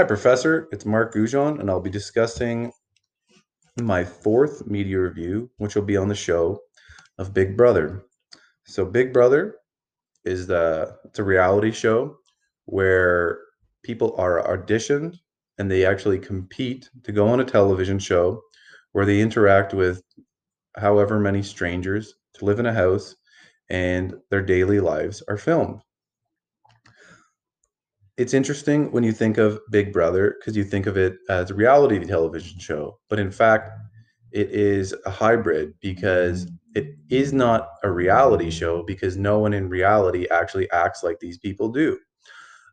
Hi, Professor. It's Mark Goujon, and I'll be discussing my fourth media review, which will be on the show of Big Brother. So, Big Brother is the it's a reality show where people are auditioned and they actually compete to go on a television show where they interact with however many strangers to live in a house and their daily lives are filmed. It's interesting when you think of Big Brother because you think of it as a reality television show, but in fact, it is a hybrid because it is not a reality show because no one in reality actually acts like these people do.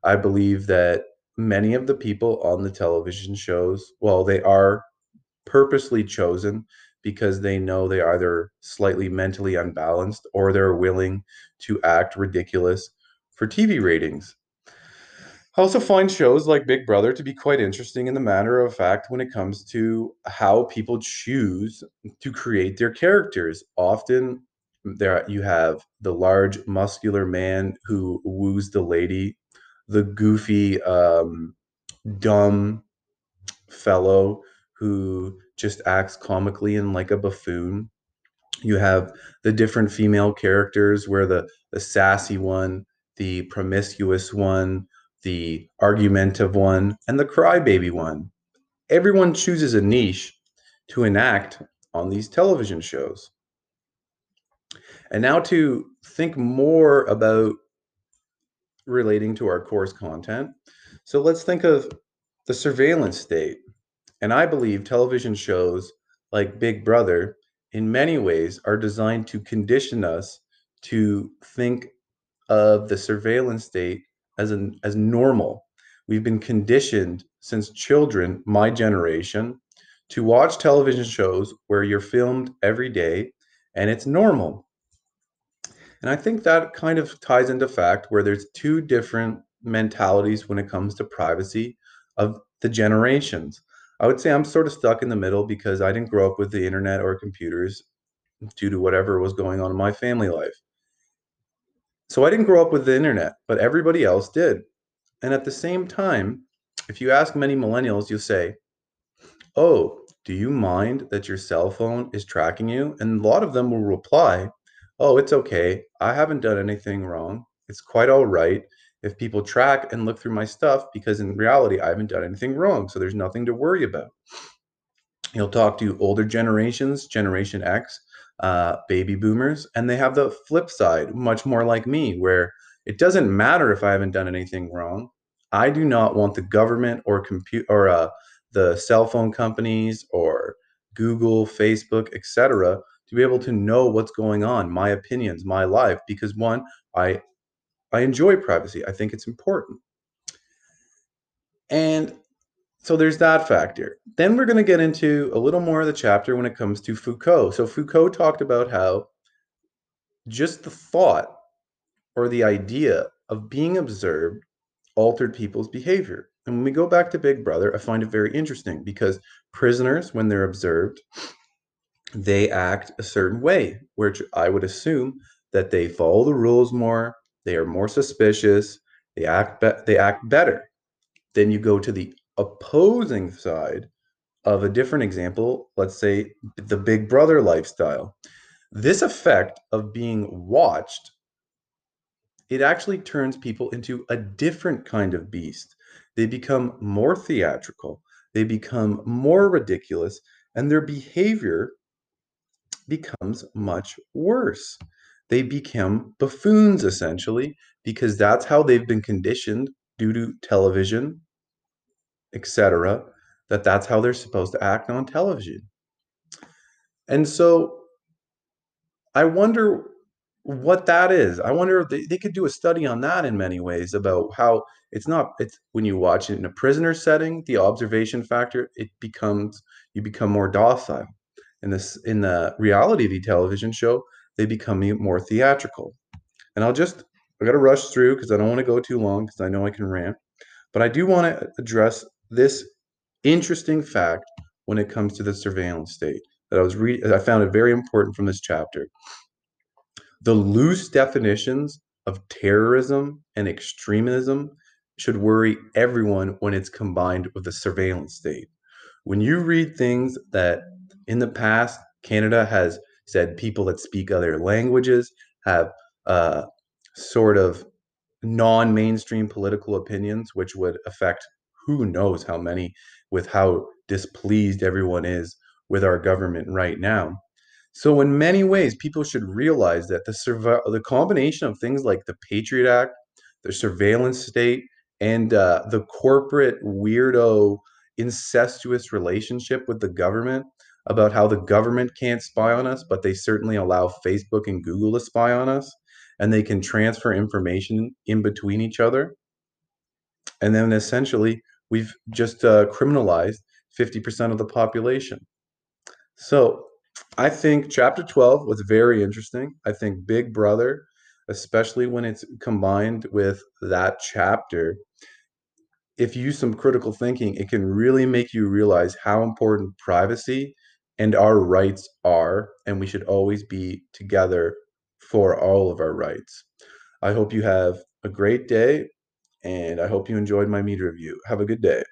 I believe that many of the people on the television shows, well, they are purposely chosen because they know they are either slightly mentally unbalanced or they're willing to act ridiculous for TV ratings. I also find shows like Big Brother to be quite interesting in the matter of fact when it comes to how people choose to create their characters. Often there you have the large muscular man who woos the lady, the goofy um, dumb fellow who just acts comically and like a buffoon. You have the different female characters where the the sassy one, the promiscuous one, the argumentative one, and the crybaby one. Everyone chooses a niche to enact on these television shows. And now to think more about relating to our course content. So let's think of the surveillance state. And I believe television shows like Big Brother, in many ways, are designed to condition us to think of the surveillance state as an as normal. We've been conditioned since children, my generation, to watch television shows where you're filmed every day and it's normal. And I think that kind of ties into fact where there's two different mentalities when it comes to privacy of the generations. I would say I'm sort of stuck in the middle because I didn't grow up with the internet or computers due to whatever was going on in my family life. So I didn't grow up with the internet, but everybody else did. And at the same time, if you ask many millennials, you'll say, Oh, do you mind that your cell phone is tracking you? And a lot of them will reply, Oh, it's okay. I haven't done anything wrong. It's quite all right if people track and look through my stuff because in reality, I haven't done anything wrong. So there's nothing to worry about. You'll talk to older generations, Generation X, uh, baby boomers, and they have the flip side, much more like me, where it doesn't matter if I haven't done anything wrong. I do not want the government or compute or uh, the cell phone companies or Google, Facebook, etc., to be able to know what's going on, my opinions, my life, because one, I I enjoy privacy. I think it's important. And so there's that factor. Then we're going to get into a little more of the chapter when it comes to Foucault. So Foucault talked about how just the thought or the idea of being observed altered people's behavior. And when we go back to Big Brother, I find it very interesting because prisoners, when they're observed, they act a certain way, which I would assume that they follow the rules more, they are more suspicious, they act be- they act better. Then you go to the opposing side of a different example, let's say the big brother lifestyle. This effect of being watched, it actually turns people into a different kind of beast. They become more theatrical, they become more ridiculous, and their behavior becomes much worse. They become buffoons essentially because that's how they've been conditioned due to television etc., that that's how they're supposed to act on television. And so I wonder what that is. I wonder if they, they could do a study on that in many ways about how it's not it's when you watch it in a prisoner setting, the observation factor, it becomes you become more docile. In this in the reality of the television show, they become more theatrical. And I'll just I got to rush through because I don't want to go too long because I know I can rant. But I do want to address this interesting fact when it comes to the surveillance state that I was re- I found it very important from this chapter. The loose definitions of terrorism and extremism should worry everyone when it's combined with the surveillance state. When you read things that in the past Canada has said people that speak other languages have uh, sort of non-mainstream political opinions, which would affect who knows how many, with how displeased everyone is with our government right now. So, in many ways, people should realize that the survi- the combination of things like the Patriot Act, the surveillance state, and uh, the corporate weirdo incestuous relationship with the government about how the government can't spy on us, but they certainly allow Facebook and Google to spy on us, and they can transfer information in between each other. And then essentially, we've just uh, criminalized 50% of the population. So I think chapter 12 was very interesting. I think Big Brother, especially when it's combined with that chapter, if you use some critical thinking, it can really make you realize how important privacy and our rights are, and we should always be together for all of our rights. I hope you have a great day, and I hope you enjoyed my media review. Have a good day.